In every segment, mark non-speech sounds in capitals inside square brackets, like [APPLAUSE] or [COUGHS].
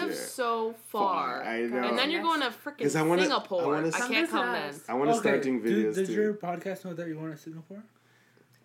live Yeah. so far. I know. And then you're going to freaking 'Cause I wanna- I Singapore. wanna I, s- can't Come come visit then. I want to start doing do- videos did too. your podcast know that you want to Singapore?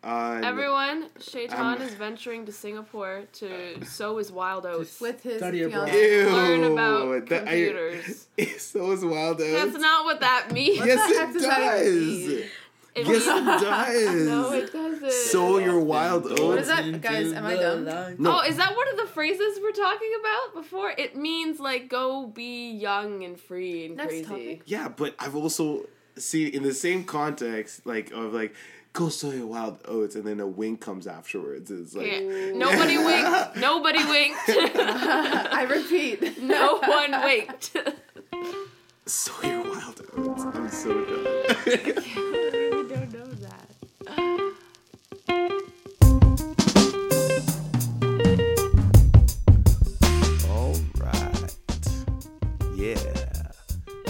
Uh, Everyone, Shaitan is venturing to Singapore to sow his wild oats. With his Study abroad. fiance. Ew. Learn about that- I- computers. [LAUGHS] so is wild oats. That's not what that means. What yes, the heck it does that mean? It Yes, means- [LAUGHS] it does. No, it doesn't. Sow your wild What is oats. that, guys? Am I dumb? Oh, no. Oh, is that one of the phrases we're talking about before? It means like go be young and free and Next crazy. topic. Yeah, but I've also seen in the same context, like of like go sow your wild oats, and then a wink comes afterwards. It's like Yeah. [LAUGHS] Nobody winked. [LAUGHS] Nobody winked. I repeat. no one winked. sow your wild oats. I'm so done. All right. Yeah.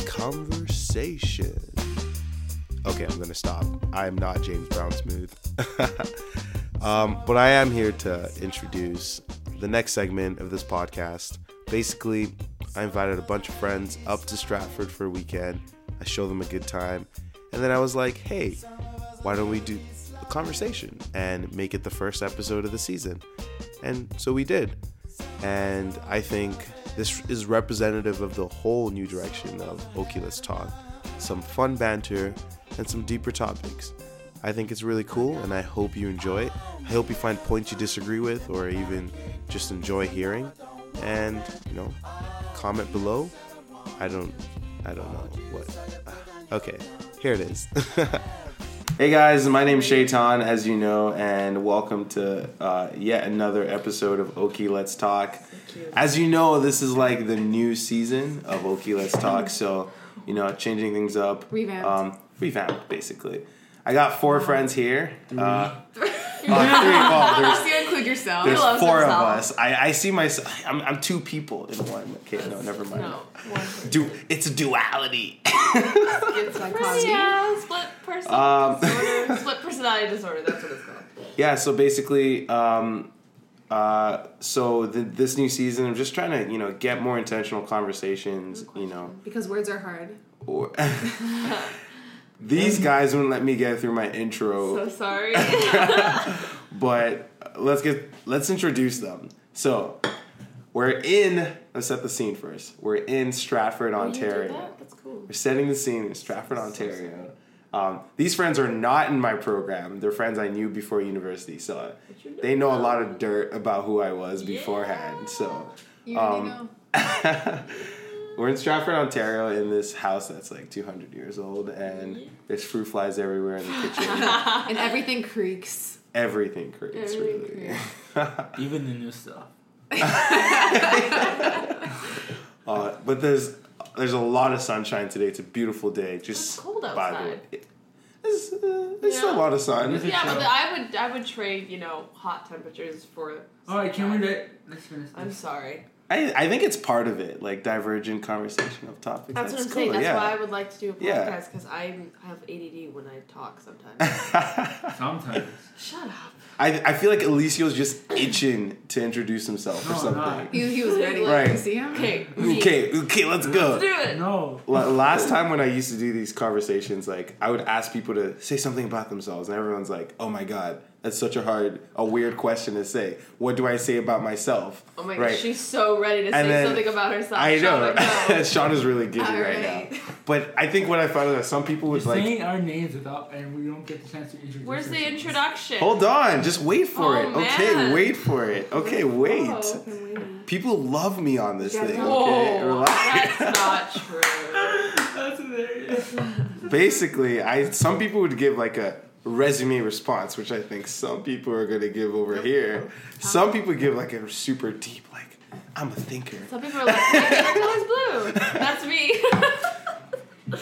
Conversation. Okay, I'm gonna stop. I am not James Brown Smooth. [LAUGHS] um, but I am here to introduce the next segment of this podcast. Basically, I invited a bunch of friends up to Stratford for a weekend. I show them a good time. And then I was like, hey, why don't we do conversation and make it the first episode of the season? And so we did. And I think this is representative of the whole new direction of Let's Talk. Some fun banter and some deeper topics. I think it's really cool and I hope you enjoy it. I hope you find points you disagree with or even just enjoy hearing. And, you know, comment below. I don't I don't know what. Ah, okay, here it is. [LAUGHS] Hey guys, my name's Shaitan, as you know, and welcome to uh, yet another episode of Oki Let's Talk. As you know, this is like the new season of Oki Let's Talk, so you know, changing things up, Revamped. um, revamped basically. I got four friends here. Uh, [LAUGHS] oh, [LAUGHS] three. Oh, there's Just gonna include yourself. there's loves four of us. I, I see myself. I'm, I'm two people in one. Okay, no, never mind. No. One. Du- it's a duality. [LAUGHS] It's dichotomy. Yeah, split person Um, disorder. [LAUGHS] Split personality disorder. That's what it's called. yeah so basically um uh so the, this new season i'm just trying to you know get more intentional conversations you know Because words are hard. or these guys wouldn't let me get through my intro So sorry. [LAUGHS] but let's get let's introduce them so we're in let's set the scene first we're in stratford Oh, ontario that? That's cool. we're setting the scene in Stratford, Ontario. Um, these friends are not in my program. They're friends I knew before university, so they know a lot of dirt about who I was beforehand. So You Um, know. [LAUGHS] we're in Stratford, Ontario, in this house that's like 200 years old, and there's fruit flies everywhere in the [LAUGHS] kitchen. And everything creaks. Everything creaks, Everything really. [LAUGHS] Even the new stuff. [LAUGHS] Uh, but there's there's a lot of sunshine today. It's a beautiful day. Just It's cold by the outside. way. It's, uh, it's Yeah. a lot of sun. Yeah, but the, I would I would trade you know hot temperatures for. Alright, can we let, let's finish I'm sorry. I, I think it's part of it, like divergent conversation of topics. That's, what I'm cool, saying. That's yeah. why I would like to do a Yeah. podcast because I have ADD when I talk sometimes. [LAUGHS] Sometimes. Shut up. I, I feel like Alicio's just itching to introduce himself or something. He, he was ready. Right. You see him? Okay. Okay, okay, let's Let's go. do it. No. Last time when I used to do these conversations, like I would ask people to say something about themselves, and everyone's like, "Oh my god, that's such a hard, a weird question to say. What do I say about myself?" Oh my Right. gosh, she's so ready to And say then- something about herself. I know. Shauna, go. [LAUGHS] Sean is really giddy All right right. now. But I think what I found is that some people would You're like. saying our names without, and we don't get the chance to introduce Where's the ourselves. introduction? Hold on, just wait for Oh, it. Okay, wait for it. Okay, wait. Oh. People love me on this Yeah, thing. no. Okay, Whoa, relax. that's not true. [LAUGHS] That's hilarious. Basically, I some people would give like a resume response, which I think some people are gonna give over here. Some people give like a super deep, like I'm a thinker. Some people are like, my favorite color is blue. That's me. [LAUGHS]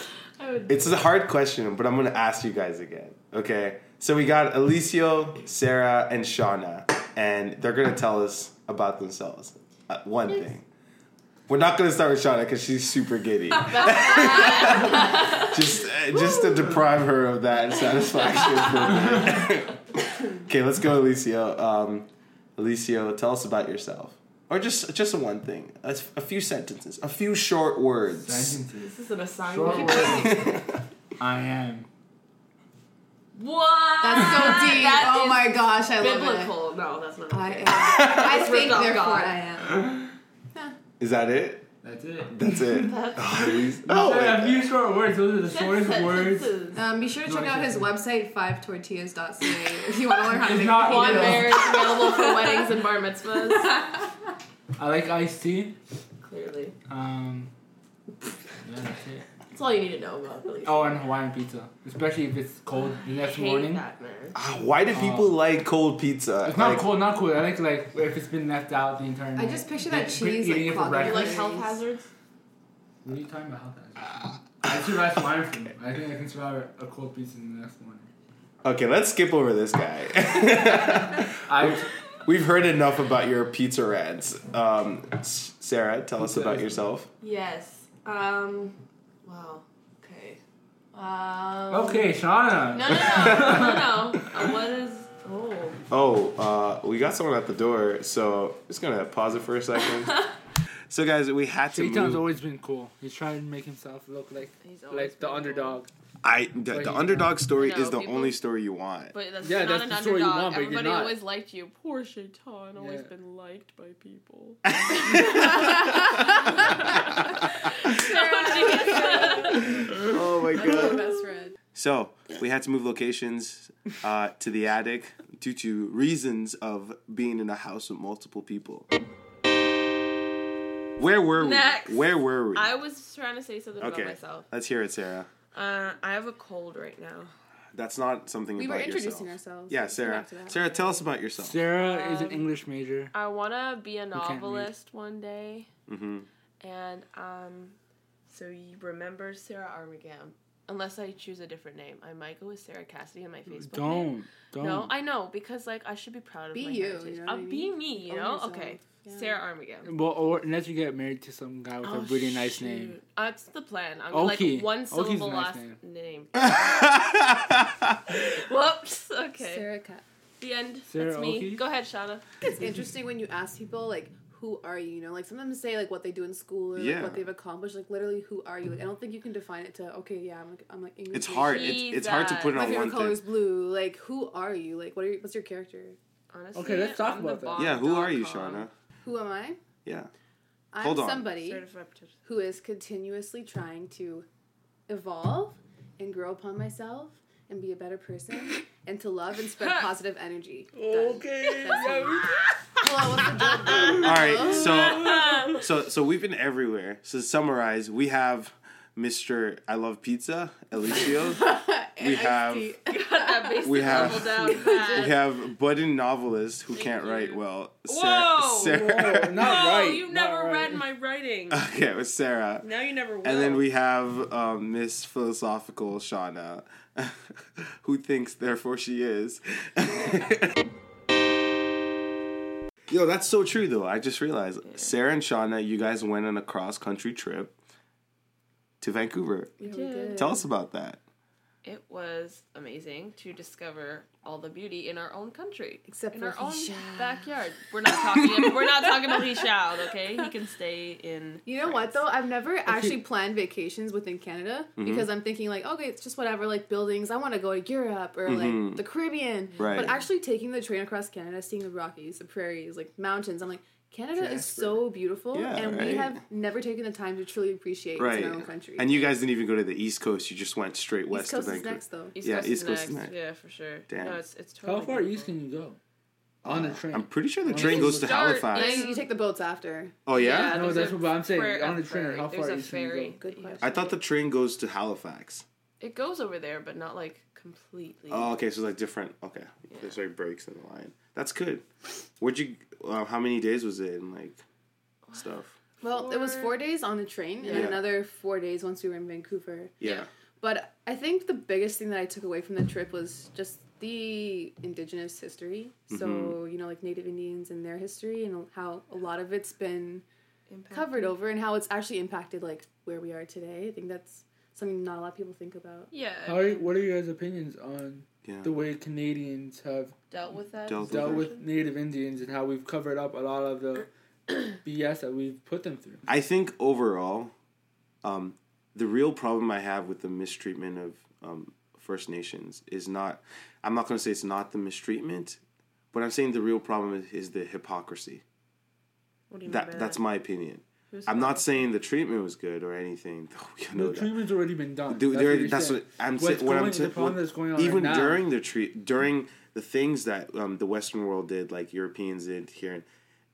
It's a hard question, but I'm gonna ask you guys again. Okay, so we got Alicio, Sarah, and Shauna, and they're gonna tell us about themselves. Uh, one thing. We're not gonna start with Shauna because she's super giddy. [LAUGHS] [LAUGHS] just, uh, just to deprive her of that satisfaction. for a bit. [LAUGHS] okay, let's go, Alicio. Um, Alicio, tell us about yourself. or just just a one thing, A few sentences, a few short words. Sentences. This is an assignment. I am. What? That's so deep. That oh my gosh, I love it. Biblical. No, that's not. I am. I think, ripped off therefore God. I am. Is that it? That's it. That's it. [LAUGHS] That's oh, a few short words. Those are the shortest words. Um, be sure to check out his it's- website, fivetortillas.ca, if you want to learn how to It's make not One noodles. marriage available for weddings and bar mitzvahs. I like iced tea. Clearly, Um, yeah, that's it. That's all you need to know about. At. Oh, and Hawaiian pizza, especially if it's cold the I next hate morning. that man. Ah, why do people Uh, like cold pizza? It's not Like, cold, not cold. I like like if it's been left out the entire night. I just picture that been cheese, eating like, it for clogging You breakfast. like health hazards? What are you talking about? Health hazards? I survived swine flu. I think I can survive a cold pizza in the next morning. Okay, let's skip over this guy. [LAUGHS] I [LAUGHS] We've heard enough about your pizza rants. Um, S- Sarah, tell us Pizza about is- yourself. Yes. Um. Wow. Okay. Um. okay, Shauna. No, no, no, no, no. Uh, what is? Oh. Oh, uh, we got someone at the door, so just gonna pause it for a second. [LAUGHS] so, guys, we had to Seitan's move. always been cool. He's trying to make himself look like He's like the been underdog. I the, Wait, the underdog story I know, is the people- only story you want. But that's Yeah, not that's an the story you underdog. want, but you're Everybody not. always liked you. Poor Shaitan, always Yeah. been liked by people. [LAUGHS] [LAUGHS] oh my My god. best friend. So we had to move locations uh, to the attic due to reasons of being in a house with multiple people. Where were we? Next. Where were we? I was trying to say something okay, about myself. let's hear it, Sarah. Uh, I have a cold right now. That's not something We about were introducing yourself. ourselves. Yeah, Sarah. back to that. Sarah, tell us about yourself. Sarah is an Um, English major. I want to be a can't read. novelist one day. Mm-hmm. And um, so you remember Sarah Armagam. Unless I choose a different name. I might go with Sarah Cassidy on my Facebook name. Don't don't. No, I know because like I should be proud of Be my you, heritage. you know what I'll I be mean? me, you Own know? yourself. Okay. Yeah. Sarah Armagam. well, or unless you get married to some guy with Oh, a really nice shoot. name. That's the plan. I'm Oki. like one syllable nice last name. name. [LAUGHS] [LAUGHS] Whoops. Okay. Sarah Cat. The end. Sarah That's me. Oki? Go ahead, Shauna. It's interesting when you ask people like who are you? You know, like sometimes they say like what they do in school or like, what they've accomplished. Like literally, who are you? Like I don't think you can define it to okay, yeah, I'm like I'm like English. it's hard. It's, it's hard to put it My on one color thing. is blue. Like who are you? Like what are you, what's your character? Honestly, Okay, let's talk about that. Yeah, who are you, com. Shauna? Who am I? Yeah. I'm Hold on. somebody Certified participant. who is continuously trying to evolve and grow upon myself and be a better person [LAUGHS] and to love and spread [LAUGHS] positive energy. Okay. That's yeah, it. we- Hello, what's the joke? though? All right, so [LAUGHS] so so we've been everywhere. So to summarize, we have Mr. I love pizza, Alicio. [LAUGHS] we have we [LAUGHS] Got that basic We have- down [LAUGHS] pat. have budding novelist who can't you. write well. Whoa! Sarah. Whoa, not no, right. you've not never right. read my writing. okay, it was Sarah. now you never will. And then we have um, Miss Philosophical Shauna, who thinks therefore she is. Yo, that's so true though. I just realized Sarah and Shauna, you guys went on a cross country trip to Vancouver. Yeah, we did. did. Tell us about that. It was amazing to discover all the beauty in our own country. Except in for our own Hisham. backyard. We're not talking we're not talking about Hishao, okay? He can stay in You know what though? I've never actually planned vacations within Canada Mm-hmm. because I'm thinking like, okay, it's just whatever, like buildings. I want to go to Europe or Mhm. like the Caribbean. Right. But actually taking the train across Canada, seeing the Rockies, the prairies, like mountains, I'm like, Canada is so beautiful, Yeah, and right. we have never taken the time to truly appreciate it Right. in our own country. And you guys didn't even go to the East Coast. You just went straight west East Coast to is next though. East Yeah, Coast East is Coast is next. next. Yeah, for sure. Damn. No, it's it's totally How far beautiful. east can you go? On the train. I'm pretty sure the You train can goes to start Halifax. And then you take the boats after. Oh yeah? Yeah, No, that's what I'm saying. On the train, how far a east can you ferry. go? Good question. I thought the train goes to Halifax. It goes over there, but not like completely. Oh, okay. So like different. Okay, there's like breaks in the line. That's good. Where'd you? Uh, how many days was it and like stuff? Well, it was Four- four days on the train, and Yeah. then another four days once we were in Vancouver. Yeah. But I think the biggest thing that I took away from the trip was just the indigenous history. So, Mm-hmm. you know, like Native Indians and their history and how a lot of it's been Impact. covered over and how it's actually impacted like where we are today. I think that's something not a lot of people think about. Yeah. How are, what are your guys' opinions on Yeah. the way Canadians have dealt with that. Dealt with dealt situation? with Native Indians and how we've covered up a lot of the [COUGHS] BS that we've put them through. I think overall, um, the real problem I have with the mistreatment of um, First Nations is not. I'm not going to say it's not the mistreatment, but I'm saying the real problem is, is the hypocrisy. What do you mean That by that's that? my opinion. Who's I'm not saying the treatment was good or anything. [LAUGHS] You know The that. treatment's already been done. Dude, that's what, that's what I'm What's saying. What I'm saying. The problem that's going on even right now, during the treat, during the things that um, the Western world did, like Europeans did here,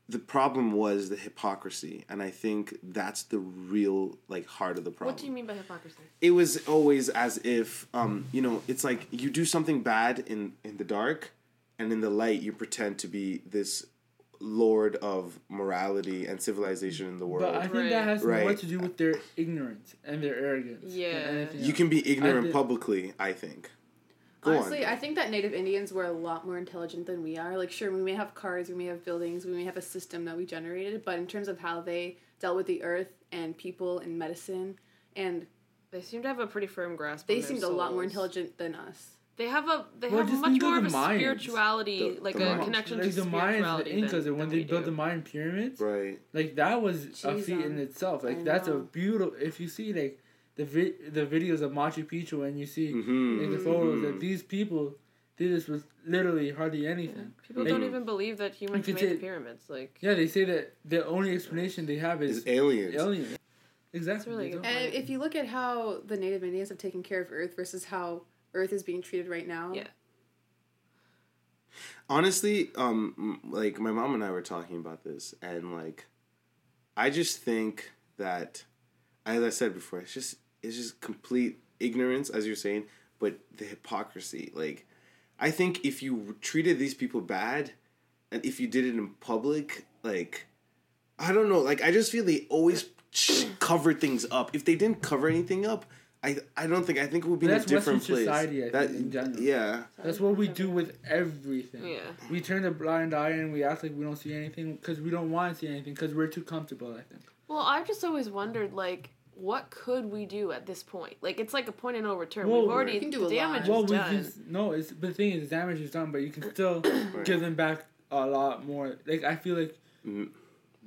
the problem was the hypocrisy, and I think that's the real like heart of the problem. What do you mean by hypocrisy? It was always as if um, you know, it's like you do something bad in in the dark, and in the light you pretend to be this lord of morality and civilization in the world. But I think Right. that has Right. more to do with their ignorance and their arrogance. Yeah. you can be ignorant did- publicly. I think. Go Honestly, on. I think that Native Indians were a lot more intelligent than we are. Like, sure, we may have cars, we may have buildings, we may have a system that we generated, but in terms of how they dealt with the earth and people and medicine, and They seem to have a pretty firm grasp. they on their seemed a lot more intelligent than us. They have a they Well, have much think of more of a Mayans. spirituality, The- like the a Mayans. connection like to the Mayans, and spirituality. the Incas, than, and when they we built do. the Mayan pyramids, right. like that was a Jeez, feat in um, itself. Like I that's a beautiful. If you see like the vi- the videos of Machu Picchu and you see Mhm. like the photos Mhm. that these people did this with literally hardly anything. People Like- don't even believe that humans You made could the pyramids. Like Yeah, they say that the only explanation they have is Is aliens. alien. Exactly. Really they good don't. And if you look at how the Native Indians have taken care of Earth versus how Earth is being treated right now, Yeah. honestly um like my mom and i were talking about this and like i just think that as i said before it's just it's just complete ignorance as you're saying but the hypocrisy. Like i think if you treated these people bad and if you did it in public like i don't know like i just feel they always sh- cover things up. If they didn't cover anything up I, I don't think I think it would be in a That's Western different place. society, I that, think, in general. Yeah, That's what we do with everything. Yeah. We turn a blind eye and we act like we don't see anything because we don't want to see anything because we're too comfortable. I think. Well, I've just always wondered, like, what could we do at this point? Like, it's like a point of no return. Well, We've already We can do the a damage lot. Well, is we done. just no. It's the thing is, damage is done, but you can [COUGHS] still give them back a lot more. Like I feel like Mm.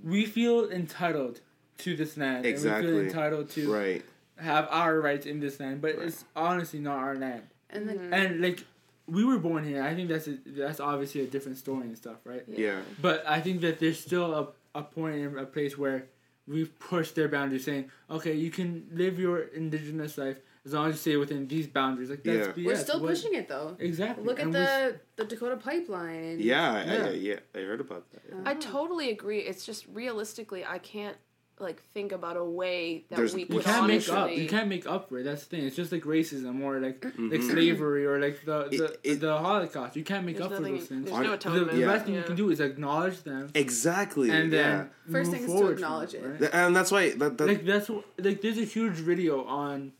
we feel entitled to this land, and we Exactly. feel entitled to right. Have our rights in this land. But it's honestly not our land. and then Mm-hmm. And like we were born here. I think that's a, that's obviously a different story and stuff, right? Yeah. But I think that there's still a, a point in a place where we've pushed their boundaries, saying, okay, you can live your indigenous life as long as you stay within these boundaries. Like that's Yeah. BS. we're still What- pushing it though. Exactly. Look at And we're the the Dakota pipeline. And Yeah, I, Yeah. I, yeah, I heard about that. yeah. I totally agree. It's just realistically, I can't like think about a way that There's- we You You can't honestly. make up. You can't make up for it. That's the thing. It's just like racism or like like Mhm. slavery or like the the, It- it- the Holocaust. You can't make There's up for those things. There's no the- atonement. The, the Yeah. best thing you can do is acknowledge them Exactly. and then yeah. First move thing is to forward from acknowledge it. right? And that's why that, that like that's wh- like there's a huge video on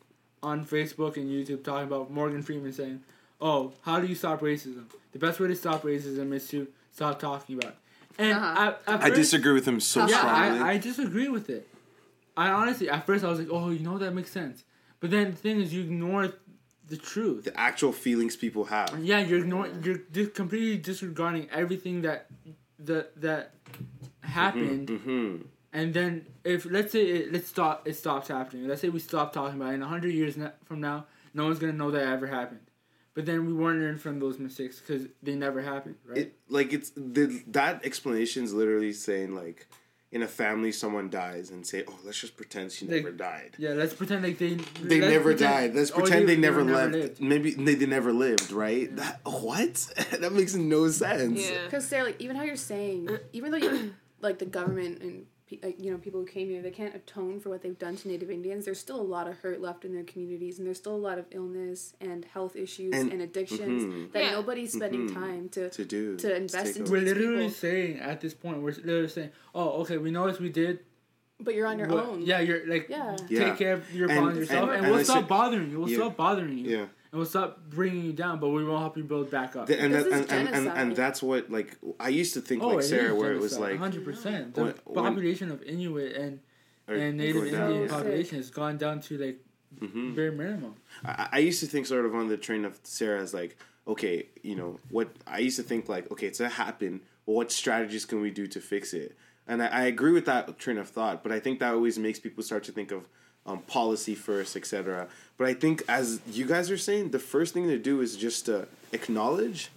on Facebook and YouTube talking about Morgan Freeman saying, "Oh, how do you stop racism? The best way to stop racism is to stop talking about." It. And Uh-huh. at, at I disagree with him so Yeah, Yeah, strongly. I, I disagree with it. I honestly, at first, I was like, "Oh, you know that makes sense," but then the thing is, you ignore the truth. the actual feelings people have. Yeah, you're ignoring, you're dis- completely disregarding everything that that that happened, hmm and then if let's say it, let's stop, it stops happening. Let's say we stop talking about it. In hundred years from now, no one's gonna know that ever happened. But then we weren't learn from those mistakes because they never happened, right? It like it's the that explanation is literally saying like in a family someone dies and say oh let's just pretend she Like, never died. yeah, let's pretend like they They never pretend- died. Let's pretend they, never, were lived. Maybe they, they never lived, right? That what? [LAUGHS] that makes no sense. Yeah. Because Sarah, like even how you're saying, even though you like the government and pe- like, you know people who came here, they can't atone for what they've done to Native Indians. There's still a lot of hurt left in their communities, and there's still a lot of illness and health issues And- and, addictions mhm. that Yeah. nobody's spending Mhm. time to. To do To invest in. We're literally people. saying at this point, we're literally saying, "Oh, okay, we know what we did. But you're on your What- own. Yeah, you're like, Yeah. take Yeah. care of your And- problems yourself, and- and, and we'll stop said- bothering you. We'll Yeah. stop bothering you, Yeah. And we'll stop bringing you down. But we won't help you build back up. The- and, This that, is and, and, and, and that's what like I used to think oh, like Sarah, where it was genocide, like hundred percent. The when- when- population of Inuit and and Native going down, Indian yeah. population has gone down to like Mhm. bare minimum. I, I used to think sort of on the train of Sarah as like, okay, you know, what I used to think like, okay, it's that happened. Well, what strategies can we do to fix it? and I, I agree with that train of thought. But I think that always makes people start to think of um, policy first, etc. But I think, as you guys are saying, the first thing to do is just to acknowledge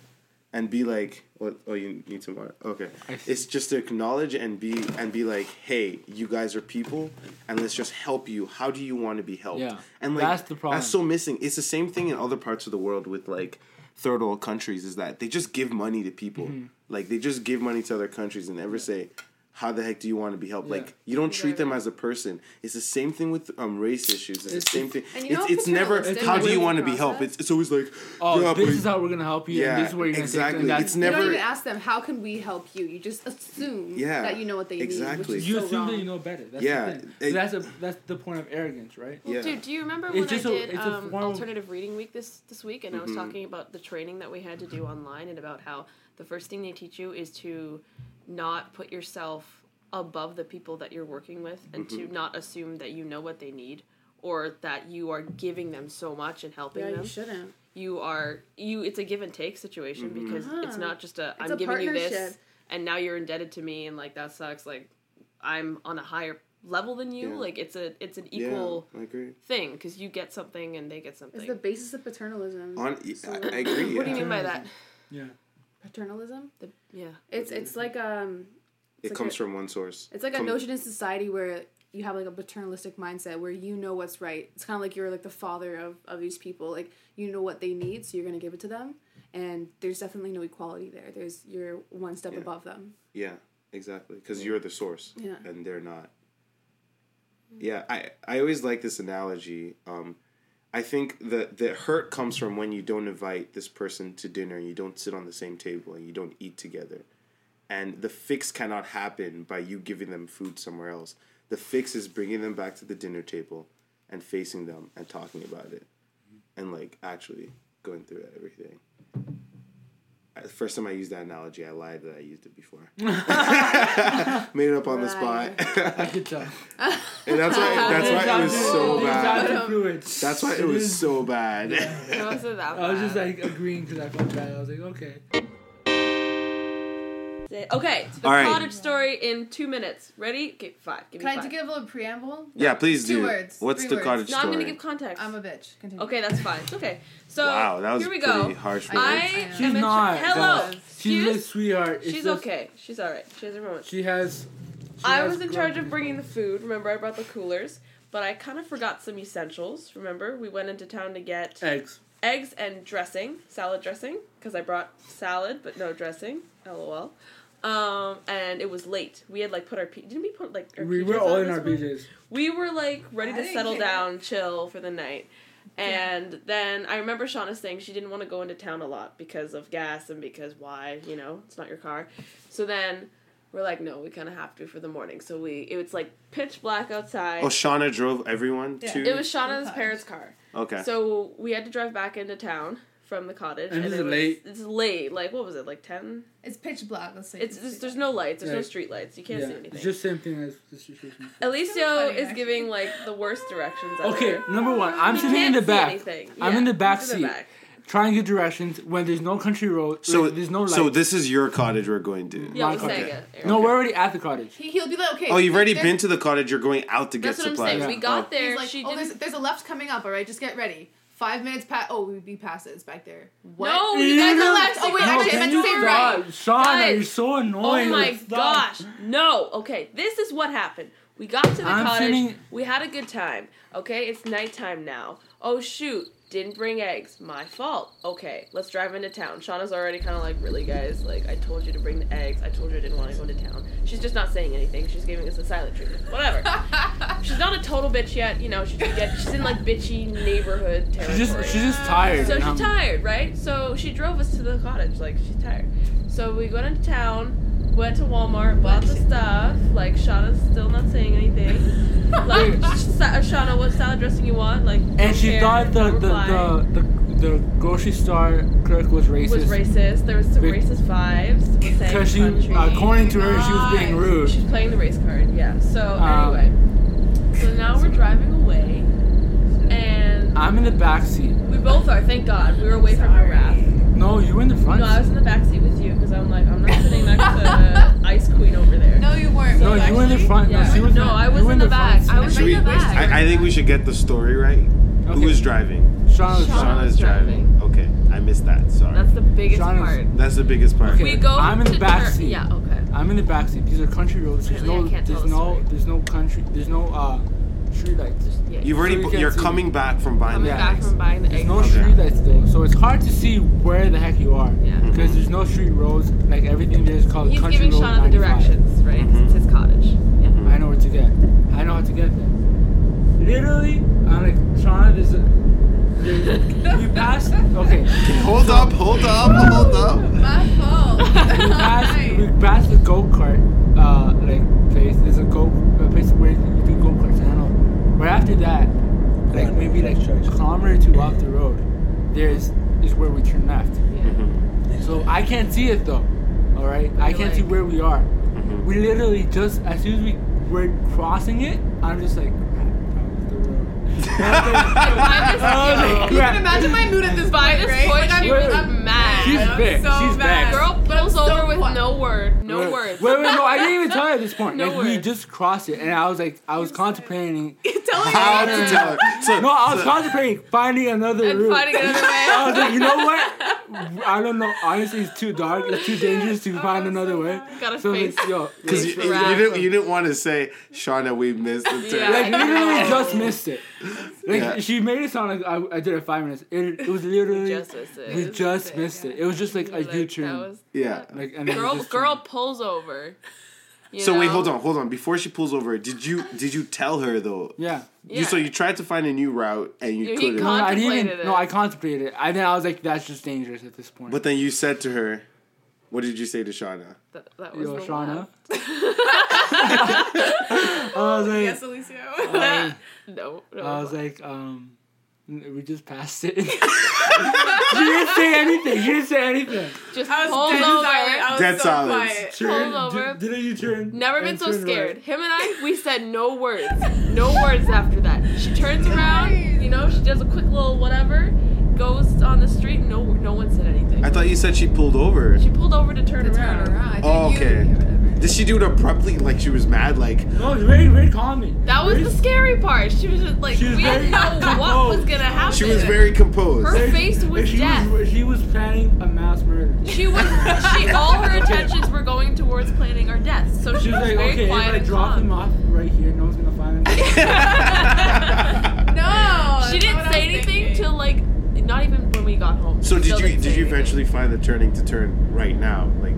and be like, "What? Oh, you need some water? Okay." It's just to acknowledge and be and be like, "Hey, you guys are people, and let's just help you. How do you want to be helped?" Yeah, and like that's the problem. That's so missing. It's the same thing in other parts of the world with like third world countries. Is that they just give money to people. Mm-hmm. Like they just give money to other countries and never say, how the heck do you want to be helped? Yeah. Like you don't treat them as a person. It's the same thing with um race issues. It's, It's- the same thing. And you know It's how it's never paternalistic how do you want to be helped. It's, it's always like Oh, yeah, this but- is how we're gonna help you. Yeah, and this is where you're gonna exactly. Take, and that's, It's You don't even ask them how can we help you. You just assume Yeah, that you know what they exactly. need. Which is you so assume wrong. that you know better. That's Yeah, the thing. it- So that's a that's the point of arrogance, right? Well, Yeah. dude, do you remember It's when I just a- did a um, form alternative reading week this this week, and I was Mhm. talking about the training that we had to do online, and about how the first thing they teach you is to not put yourself above the people that you're working with, and to not assume that you know what they need, or that you are giving them so much and helping Yeah, them. you shouldn't. You are you. It's a give and take situation Mhm. because it's Uh-huh. not just a It's I'm a giving you this, and now you're indebted to me, and like that sucks. Like I'm on a higher level than you. Yeah. Like it's a it's an Yeah, equal I agree. thing because you get something and they get something. It's the basis of paternalism. On, So- I, I agree. what do you mean by that? Yeah. Paternalism? The, yeah. It's it's like um It like comes a- from one source. it's like a notion in society where you have like a paternalistic mindset where you know what's right. It's kind of like you're like the father of of these people. Like you know what they need, so you're gonna give it to them. And there's definitely no equality there. There's you're one step Yeah. above them. Yeah, exactly. Because you're the source, Yeah. and they're not. Yeah, I I always like this analogy. Um, I think the the hurt comes from when you don't invite this person to dinner, you don't sit on the same table, and you don't eat together, and the fix cannot happen by you giving them food somewhere else. The fix is bringing them back to the dinner table, and facing them and talking about it, and like actually going through everything. The first time I used that analogy, I lied that I used it before. [LAUGHS] [LAUGHS] Made it up on the spot, I could tell. and that's why [LAUGHS] that's why it was so bad. That's why it was so bad. It I was just like agreeing because I felt bad. I was like, okay. Okay, the All right. cottage story in two minutes. Ready? Okay, five. Give me Can I five. give a little preamble? yeah, please Two do. words, What's three the words. cottage no, I'm gonna give context. I'm a bitch. Continue. okay, that's fine. It's okay. So wow, that was here we pretty go. harsh. I words. I, know. am She's in- not. Hello. guys. She's a Excuse- sweetheart. It's She's just- okay. She's all right. She has her moments. She has. she I has was in charge grown- of bringing the food. Remember, I brought the coolers, but I kind of forgot some essentials. Remember, we went into town to get eggs. eggs and dressing, salad dressing, because I brought salad but no dressing. LOL. Um, and it was late. We had like put our P- didn't we put like our We PJs were all in our one? PJs. We were like ready I to settle care. down, chill for the night. And then I remember Shauna saying she didn't want to go into town a lot because of gas and because why, you know, it's not your car. So then we're like, no, we kind of have to for the morning. So we, it was like pitch black outside. Oh, Shauna drove everyone Yeah. to. it was Shauna's parents' car. okay. So we had to drive back into town from the cottage. And this it is was- late. It's late. Like what was it? Like ten? It's pitch black. Let's say. It's, it's there's no lights. There's no street lights. You can't yeah, see anything. it's just same thing as the situation. Alicio funny, is actually. giving like the worst directions. Ever. Okay, number one, I'm He sitting in the back, anything. I'm in the back he's in seat. back. trying to get directions when there's no country road. so like, there's no light. so this is your cottage we're going to. Yeah, My we're saying cottage. it. no, we're already at the cottage. He, he'll be like, okay. Oh, you've already been to the cottage. You're going out to get That's what I'm supplies. saying. Yeah. We got Oh. there. He's like, she oh, didn't. there's, there's a left coming up. All right, just get ready. Five minutes past. Oh, we'd be past it. It's back there. What? No, you guys are left. Oh wait, No, actually, I meant to say right. Shauna, Guys. you're so annoying. Oh my Stop. gosh! No. Okay, this is what happened. We got to the I'm cottage. sitting- We had a good time. Okay, it's nighttime now. Oh shoot! Didn't bring eggs. My fault. Okay, let's drive into town. Shauna's already kind of like, really, guys? Like, I told you to bring the eggs. I told you I didn't want to go into town. She's just not saying anything. She's giving us a silent treatment. Whatever. [LAUGHS] she's not a total bitch yet. You know, she's get, she's in like bitchy neighborhood territory. She's just she's just tired. So she's I'm- tired, right? So she drove us to the cottage. Like she's tired. So we went into town, went to Walmart, bought the stuff. Like Shauna's still not saying anything. [LAUGHS] like Sa- Shauna, what salad dressing you want? Like And she thought the the, the the the grocery store clerk was racist. was racist. There was some Be- racist vibes. Because she, country. according to her, she was being rude. She's playing the race card. Yeah. So Um, anyway, so now we're driving away, and I'm in the back seat. we both are. Thank God, we were away from her wrath. No, you were in the front. No, I was in the back seat with you, you because I'm like I'm not sitting next to Ice Queen over there. No, you weren't. No, you were in the actually. front. Yeah. No, she was No, I was were in the back. I was seat. Should we, in the back. I, I think we should get the story right. Okay. Who is driving? Shauna was Shauna. driving. Shauna's driving. Okay, I missed that. Sorry. That's the biggest Shauna's- part. That's the biggest part. Okay. We go. I'm in the back seat. Yeah. Okay. I'm in the back seat. These are country roads. There's Apparently I no, can't there's the no, story. there's no country. There's no uh, street lights. Yeah. You've already. So you you're see coming back from buying coming the Yeah. back eggs. from buying the There's eggs. no Okay. street lights though, so it's hard to see where the heck you are. Yeah. Mhm. Because there's no street roads. Like everything there is called He's country giving road Shauna the 95. directions, right? 'Cause Mhm. It's his cottage. Yeah. I know where to get. I know how to get there. Literally, I'm like Shauna. There's a. There's, we passed. Okay. Hold up! Hold up! Hold up! [LAUGHS] My fault. we passed, we [LAUGHS] passed the go kart uh, like place. There's a go a place where you do go karts. I don't know. Right after that, like maybe like a kilometer or two off the road, there's is where we turn left. Yeah. So I can't see it though. All right, I You're can't see like- where we are. Mhm. We literally just as soon as we were crossing it, I'm just like. By this, Oh, yo, my You God. can imagine my mood at this by point, this right? point, Like, I'm, she was I'm mad. She's I'm big. So She's mad. big. Girl But I'm pulls so over with quiet. no word, no Wait, words. Wait, wait, no, I didn't even [LAUGHS] tell her at this point. No like we words. just crossed it, and I was like, I was contemplating Tell me How later. to tell [LAUGHS] her? So, No, I was so- contemplating finding another and route. finding another [LAUGHS] way. I was like, you know what? I don't know. Honestly, it's too dark. It's too dangerous to [LAUGHS] oh, find another way. Got a So face. like, yo, Because It's you, you, didn't you didn't want to say Shauna we missed the turn. Yeah. like literally just missed it. Like Yeah. she made it sound like I, I did it five minutes. It, it was literally just missed it. we just sick. missed it. It was just like a Like, that U-turn. yeah. Like and it was Girl, just girl pulls over. You So wait, hold on, hold on. Before she pulls over, did you did you tell her though? Yeah. You so you tried to find a new route and you You- couldn't. No, I didn't even. No. I contemplated it. I then I was like, that's just dangerous at this point. but then you said to her, "What did you say to Shauna?" That, that was Yo, the Shauna. [LAUGHS] [LAUGHS] I was like, Yes, Alicia. um, [LAUGHS] no, no. I was like, um, we just passed it. [LAUGHS] she didn't say anything. She didn't say anything. just I was pulls dead over. silent. I was Dead so silence. quiet. Turn, over. Did, did you turn? Never been so scared. right. Him and I, we said no words. No words after that. She turns around, you know, she does a quick little whatever, goes on the street, no no one said anything. I thought you said she pulled over. she pulled over to turn To around. turn around. I Oh, think you- okay. Yeah, whatever. Did she do it abruptly, like she was mad? Like No, it's very, very calming. That was Very- the scary part. She was just like, was we didn't very know what was gonna happen. she was very composed. Her face was she death. Was, she was planning a mass murder. She was. She all her attentions were going towards planning our deaths. So she, She was like, very okay, if I and drop calm. him off right here, no one's gonna find him. [LAUGHS] No. she didn't say anything thinking. till like not even when we got home. so did you didn't did you anything. eventually find the turning to turn right now? Like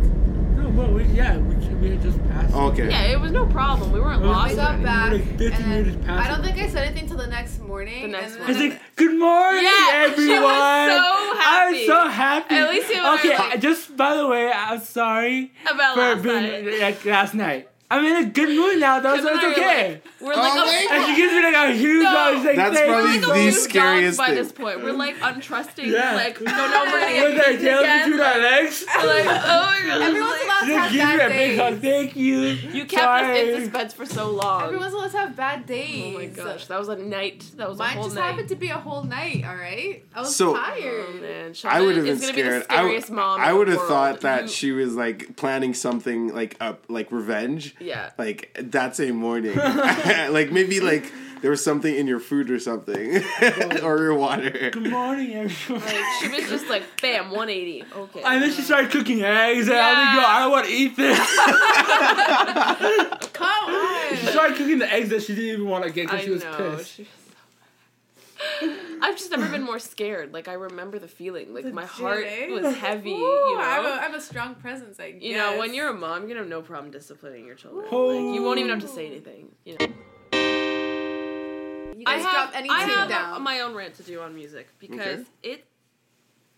no, but we, yeah, we, we had just passed. okay. Yeah, it was no problem. We weren't It was- lost. We or got anything. back, Like 15 and minutes past I don't think I said anything till the next morning. The next and morning. It's then- like, good morning, Yeah, [LAUGHS] she was so happy. I'm so happy. At least you were okay, like- just by the way, I'm sorry About for last being night. like last night. I'm in a good mood now, though, so it's I were okay. Like, we're like, Oh, and she gives me like a huge No. hug. Like, That's "Thank probably you." like the scariest scariest by this point. We're like untrusting. Yeah. Like we don't know if we're gonna With get our beat tails again. between our legs. [LAUGHS] We're like, oh my god. Everyone's Like, allowed She to just have gives me a bad big hug. days. Thank you. You kept Sorry. us in suspense for so long. Everyone's allowed to have bad days. oh my gosh, that was a night. That was a Mine whole just night. happened to be a whole night. All right, I was So- tired. Oh man, I would have been gonna be scared. I would, scariest mom. I in would the have thought that she was like planning something like up, like revenge. Yeah. Like that same morning, [LAUGHS] [LAUGHS] like maybe like there was something in your food or something, [LAUGHS] or your water. Good morning, everyone. Like she was just like, bam, 180. Okay. And then she started cooking eggs, and I was like, yo, I don't want to eat this. Come on. she on. started cooking the eggs that she didn't even want to get because she was know. pissed. She was so... [LAUGHS] I've just never been more scared. Like I remember the feeling. Like my heart Legit, was heavy. Ooh, you know. I have, a, I have a strong presence. I guess. you know, when you're a mom, you're gonna have no problem disciplining your children. Oh. Like you won't even have to say anything. You know. you I guys have, drop any I tune have down. my own rant to do on music because Okay. it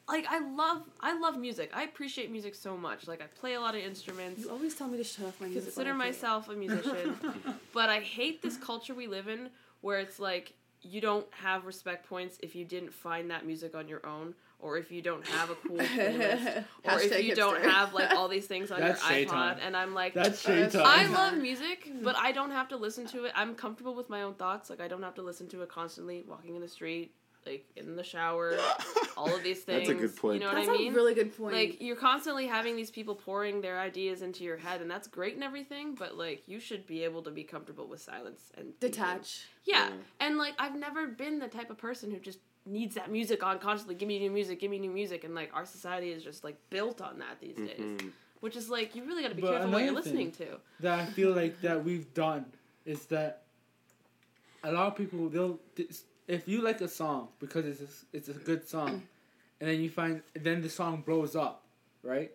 like I love I love music. I appreciate music so much. Like I play a lot of instruments. You always tell me to shut off my music. Consider when I play it. myself a musician, [LAUGHS] but I hate this culture we live in where it's like you don't have respect points if you didn't find that music on your own or if you don't have a cool [LAUGHS] playlist or if Hashtag you don't have like all these things on That's your iPod time. and I'm like That's shade. I [LAUGHS] love music, but I don't have to listen to it. I'm comfortable with my own thoughts. Like I don't have to listen to it constantly walking in the street, like in the shower, all of these things. [LAUGHS] That's a good point. You know what I mean? a really good point. like you're constantly having these people pouring their ideas into your head and that's great and everything but like you should be able to be comfortable with silence and detach. yeah and like i've never been the type of person who just needs that music on constantly give me new music give me new music and like our society is just like built on that these days Mhm. which is like you really got to be But careful what you're listening to that I feel like that we've done is that a lot of people they'll if you like a song because it's a, it's a good song, and then you find then the song blows up, right?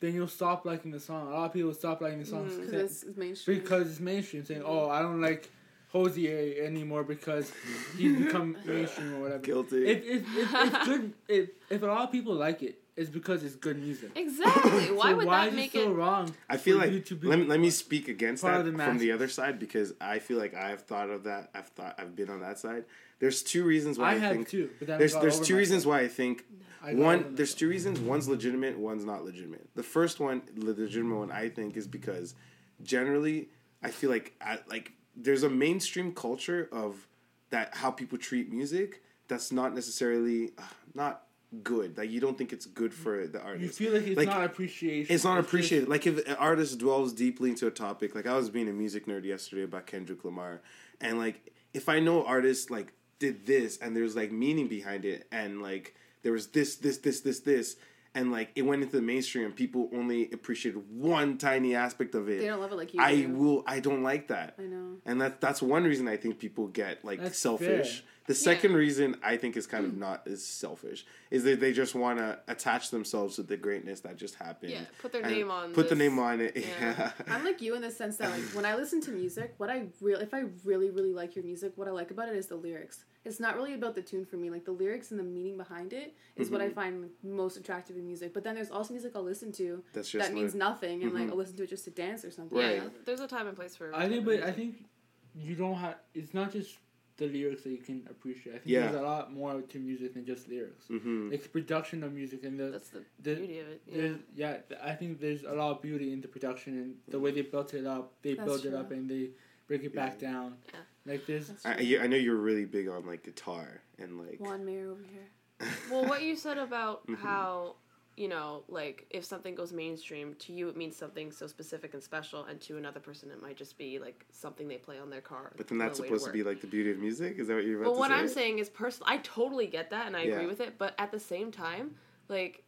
Then you'll stop liking the song. A lot of people stop liking the song Mm. Because saying- it's, it's mainstream. because it's mainstream, saying, "Oh, I don't like Hozier anymore because he's become [LAUGHS] mainstream or whatever." Guilty. If if, if it's good, if if a lot of people like it, it's because it's good music. exactly [COUGHS] why So would why that is make it so wrong? I feel like you to let me, let me speak against that the from the other side because I feel like I've thought of that. I've thought I've been on that side. There's two reasons why I I, have think too, but then I there's two reasons myself. why I think I one there's two reasons one's legitimate one's not legitimate the first one the legitimate one i think is because generally i feel like I, like there's a mainstream culture of that how people treat music that's not necessarily uh, not good like you don't think it's good for the artist. You feel like it's Like, not appreciation. it's not appreciated. Like if an artist dwells deeply into a topic, like I was being a music nerd yesterday about Kendrick Lamar, and like if I know artists like did this and there's like meaning behind it, and like there was this, this, this, this, this, and like it went into the mainstream, and people only appreciated one tiny aspect of it. they it. don't love it like you I do. will. I don't like that, I know. and that that's one reason I think people get like That's selfish. fair. The second reason I think is kind of not as selfish is that they just want to attach themselves to the greatness that just happened. yeah put their name on Put the name on it. Yeah. Yeah. I'm like you in the sense that like when I listen to music, what I really if I really really like your music, what I like about it is the lyrics. It's not really about the tune for me. Like the lyrics and the meaning behind it is what I Mm-hmm. find most attractive in music. But then there's also music I'll listen to That's just that means nothing, and like Mhm. I'll listen to it just to dance or something. Right. yeah there's a time and place for I think, but I think you don't have. It's not just the lyrics that you can appreciate. I think Yeah. there's a lot more to music than just lyrics. hmm Like the production of music and the, that's the the beauty of it yeah. yeah. I think there's a lot of beauty in the production and the way they built it up. They That's build it up and they break it back down. Yeah. Like this. I, I know you're really big on like guitar and like. John Mayer over here. well what you said about [LAUGHS] Mhm. how you know like if something goes mainstream to you it means something so specific and special and to another person it might just be like something they play on their car But then that's supposed to, work. be like the beauty of music. Is that what you're about But to what say? I'm saying is personal. I totally get that and I Yeah. agree with it. But at the same time, like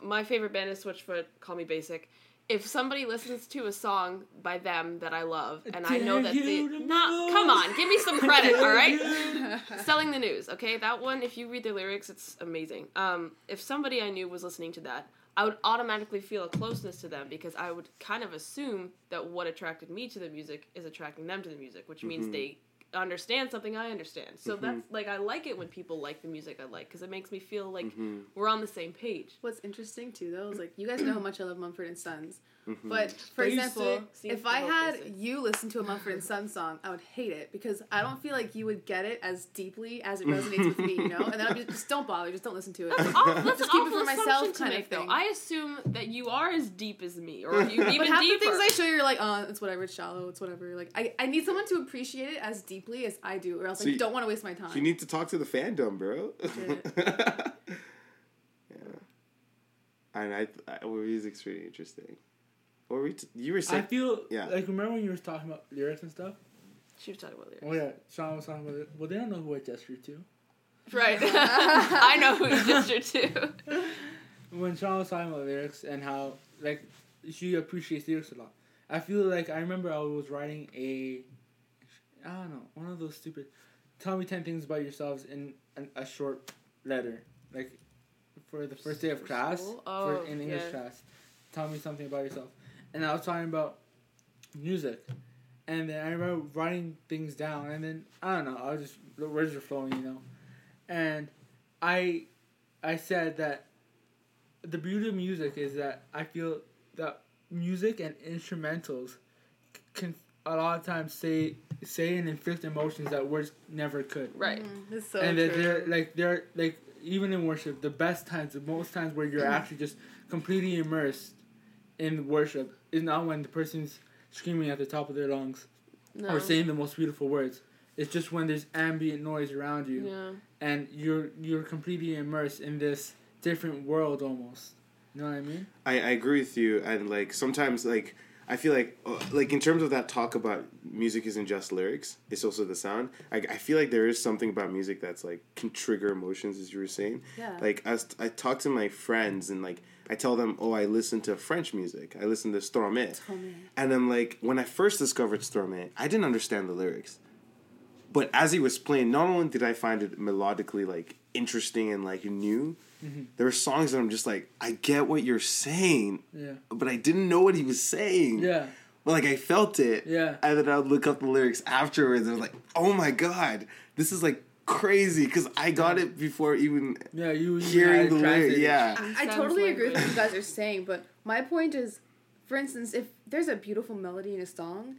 my favorite band is Switchfoot. Call me basic. If somebody listens to a song by them that I love, and I know that Dare they not come on, give me some credit, all right? Selling the news, okay? That one, if you read the lyrics, it's amazing. Um, if somebody I knew was listening to that, I would automatically feel a closeness to them because I would kind of assume that what attracted me to the music is attracting them to the music, which means Mhm. they understand something I understand. So Mhm. that's like I like it when people like the music I like because it makes me feel like Mhm, we're on the same page. What's interesting too, though, is like you guys know how much I love Mumford and Sons. mhm. But for Basic example, if I had basic. you listen to a Mumford and Sons song, I would hate it because I don't feel like you would get it as deeply as it resonates with me, you know. And then I'd be just don't bother, just don't listen to it. That's, aw- that's Just an keep it awful for myself assumption to kind of make, though. I assume that you are as deep as me, or you [LAUGHS] even but half deeper. the things I show you, you're like, oh, it's whatever, it's shallow, it's whatever. Like, I, I need someone to appreciate it as deeply as I do, or else So I you- don't want to waste my time. You need to talk to the fandom, bro. [LAUGHS] Yeah. And I, I well, music's pretty interesting. What were we? T- you were saying? I feel Yeah. like remember when you were talking about lyrics and stuff. she was talking about lyrics. Oh yeah, Sean was talking about it. Well, they don't know who I gestured to. Right. [LAUGHS] [LAUGHS] I know who you gestured to. when Sean was talking about lyrics and how like she appreciates lyrics a lot. I feel like I remember I was writing a, I don't know, one of those stupid, tell me ten things about yourselves in an, a short letter, like for the first day of class, Oh, for in English yeah. class. Tell me something about yourself, and I was talking about music, and then I remember writing things down, and then I don't know, I was just the words were flowing, you know, and I, I said that the beauty of music is that I feel that music and instrumentals can a lot of times say say and inflict emotions that words never could. Right. Mm, it's so and that true. they're like they're like even in worship, the best times, the most times where you're actually just completely immersed in worship is not when the person's screaming at the top of their lungs No. or saying the most beautiful words. It's just when there's ambient noise around you, Yeah. and you're you're completely immersed in this different world almost. You know what I mean? I, I agree with you, and like sometimes like I feel like uh, like in terms of that talk about music isn't just lyrics; it's also the sound. I, I feel like there is something about music that's like can trigger emotions, as you were saying. Yeah. Like I, I talk to my friends and like I tell them, oh, I listen to French music. I listen to. Stromae. And I'm like, when I first discovered Stromae, I didn't understand the lyrics. But as he was playing, not only did I find it melodically like interesting and like new, there were songs that I'm just like, I get what you're saying, Yeah. but I didn't know what he was saying. Yeah. But like I felt it. Yeah. And then I would look up the lyrics afterwards and I was like, oh my god, this is like crazy because I got it before even Yeah. You you hearing the lyrics. Yeah. I Sounds totally agree with what you guys are saying, but my point is, for instance, if there's a beautiful melody in a song,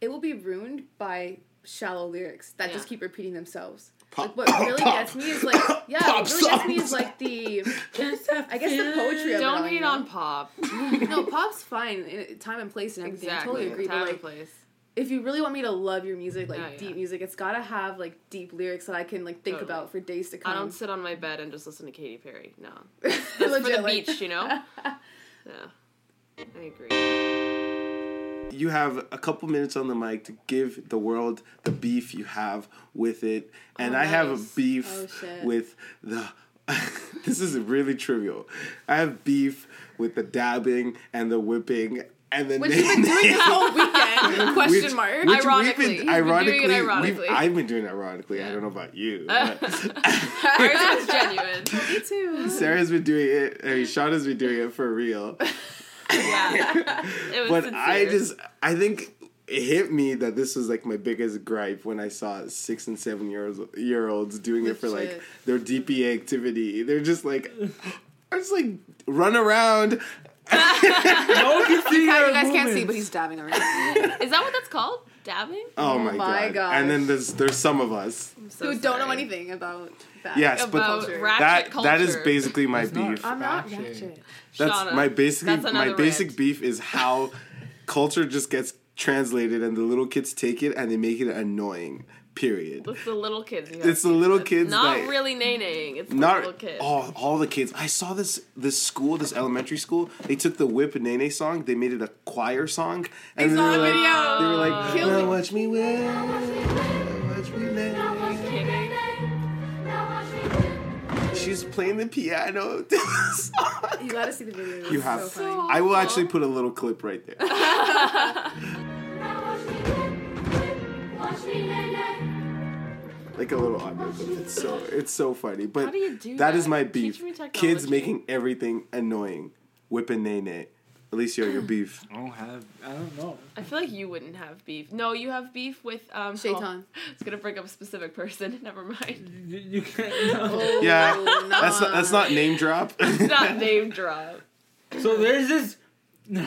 it will be ruined by shallow lyrics that just keep repeating themselves. Pop, Like what really pop. gets me is like yeah, what really gets me is like the [LAUGHS] I guess the poetry of. Don't all, hate you on pop. [LAUGHS] no, pop's fine, in time and place and everything. I totally agree. Time But and like, place. if you really want me to love your music, like Oh, yeah. deep music, it's gotta have like deep lyrics that I can like think Totally. about for days to come. I don't sit on my bed and just listen to Katy Perry. No. [LAUGHS] That's for the like- beach, you know? Yeah. I agree. You have a couple minutes on the mic to give the world the beef you have with it, and Oh, I have a beef Oh, with the. [LAUGHS] this is really trivial. I have beef with the dabbing and the whipping and the. Which you've been [LAUGHS] doing this whole weekend? Question Which- mark. which we've Ironically. Been doing it ironically, we've- ironically. I've been doing it ironically. I don't know about you. [LAUGHS] Ours but- is genuine. Me too. Sarah's been doing it. I mean, Shauna's been doing it for real. Yeah. [LAUGHS] But sincere. I just I think it hit me that this was like my biggest gripe when I saw six and seven years year olds doing it for like Legit. their DPA activity. They're just like, [GASPS] I just like run around. [LAUGHS] No one can see You your guys can't see, but he's dabbing already. Is that what that's called? Dabbing? Oh, oh my, my god! And then there's there's some of us. So Who don't know anything about that. Yes, but About Culture. that culture. that is basically my It's not- beef. I'm not Fashion. ratchet. That's Shauna, my basically that's my another basic rant. beef is how [LAUGHS] culture just gets translated and the little kids take it and they make it annoying. Period. It's the little kids. You It's the little to- kids Not that- really nay-naying. It's the Not little kids. all all the kids. I saw this this school, this elementary school. They took the Whip and Nae Nae song. They made it a choir song, and saw they were the like, video. they were like, Kill "Now me." watch me whip, watch me lay." Kidding. She's playing the piano. [LAUGHS] to the song. You gotta see the video. It's You have. So funny. I will actually put a little clip right there. [LAUGHS] like a little audio clip. It's so it's so funny. But How do you do that is that? my Teach beef. me. Kids making everything annoying. Whip and Nae Nae. Alicia, your [SIGHS] beef. I don't have. I don't know. I feel like you wouldn't have beef. No, you have beef with um. Shaitan. [LAUGHS] Oh, it's gonna bring up a specific person. [LAUGHS] Never mind. You, you can't. No. Oh, Yeah, nah. That's not, that's not name drop. [LAUGHS] It's not name drop. So there's this. No.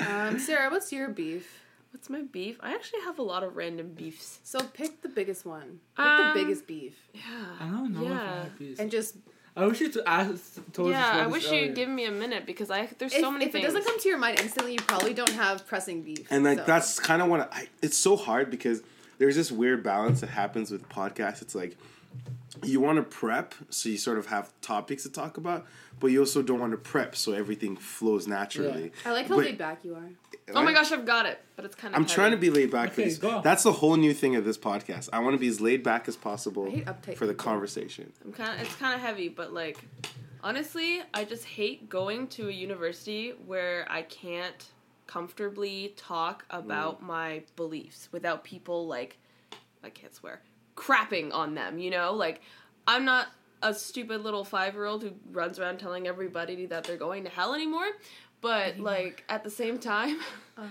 Um, Sarah, what's your beef? What's my beef? I actually have a lot of random beefs. So pick the biggest one. Pick Um, the biggest beef, Yeah. I don't know if I Yeah. have peace. and just I wish you to ask. Told us Yeah, I wish you'd earlier. give me a minute because I there's if, so many if things. it doesn't come to your mind instantly, you probably don't have pressing beef. and like so. that's kind of what I. It's so hard because there's this weird balance that happens with podcasts. It's like you want to prep, so you sort of have topics to talk about, but you also don't want to prep, so everything flows naturally. I like how But- laid back you are. Oh my gosh, I've got it, but it's kind of. I'm trying to be laid back Okay, for this. go. That's the whole new thing of this podcast. I want to be as laid back as possible I hate uptight for the conversation. I'm kind of. It's kind of heavy, but like, honestly, I just hate going to a university where I can't comfortably talk mm. about my beliefs without people like, I can't swear, crapping on them. You know, like, I'm not a stupid little five year old who runs around telling everybody that they're going to hell anymore. But like at the same time,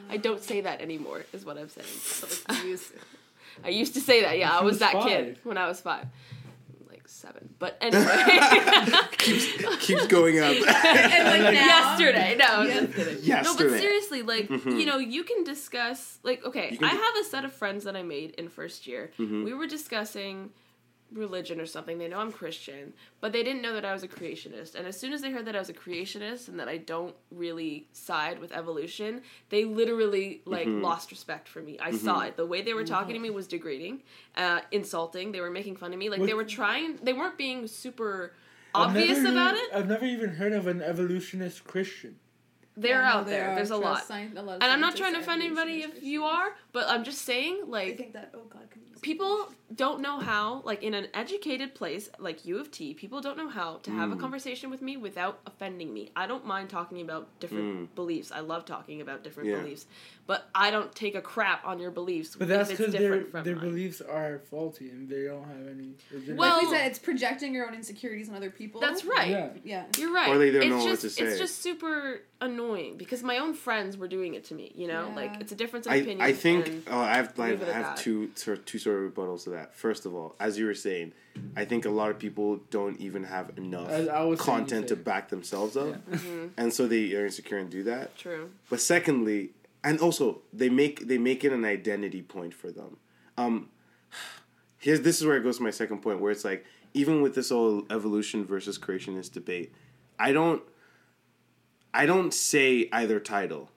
I don't say that anymore. Is what I'm saying. So, like, [LAUGHS] I used to say that. Yeah, I was was that five. kid when I was five, like seven. But [LAUGHS] anyway, Keeps going up. [LAUGHS] and like now, yesterday. No, I'm just kidding. No, but seriously, like Mhm. you know, you can discuss. Like, okay, can I have a set of friends that I made in first year. Mhm. We were discussing religion or something. They know I'm Christian, but they didn't know that I was a creationist. And as soon as they heard that I was a creationist and that I don't really side with evolution, they literally like Mm-hmm. lost respect for me. I saw it. The way they were talking to me was degrading, uh, insulting. They were making fun of me. Like What- they were trying. They weren't being super obvious never about it. I've never even heard of an evolutionist Christian. They're Yeah, out they there. are. There's a lot. scien- a lot And I'm not trying to offend anybody if you are, but I'm just saying, They like, think that oh god can use people don't know how like in an educated place like u of t people don't know how to have a mm. conversation with me without offending me i don't mind talking about different mm. beliefs i love talking about different Yeah. beliefs but i don't take a crap on your beliefs But that's if because their different from their mine. beliefs are faulty and they don't have any. legitimate- Well- like we said, it's projecting your own insecurities on other people. that's right Yeah. Yeah. you're right Or they don't it's know what just to it's just super annoying because my own friends were doing it to me you know like it's a difference in I, opinion I think oh, I have like I at have that. two sort two sort of rebuttals to that. First of all, as you were saying, I think a lot of people don't even have enough As I content to back themselves up, Yeah. Mm-hmm. and so they are insecure and do that. true But secondly, and also they make they make it an identity point for them. Um, here's this is where it goes to my second point, where it's like even with this whole evolution versus creationist debate, I don't I don't say either title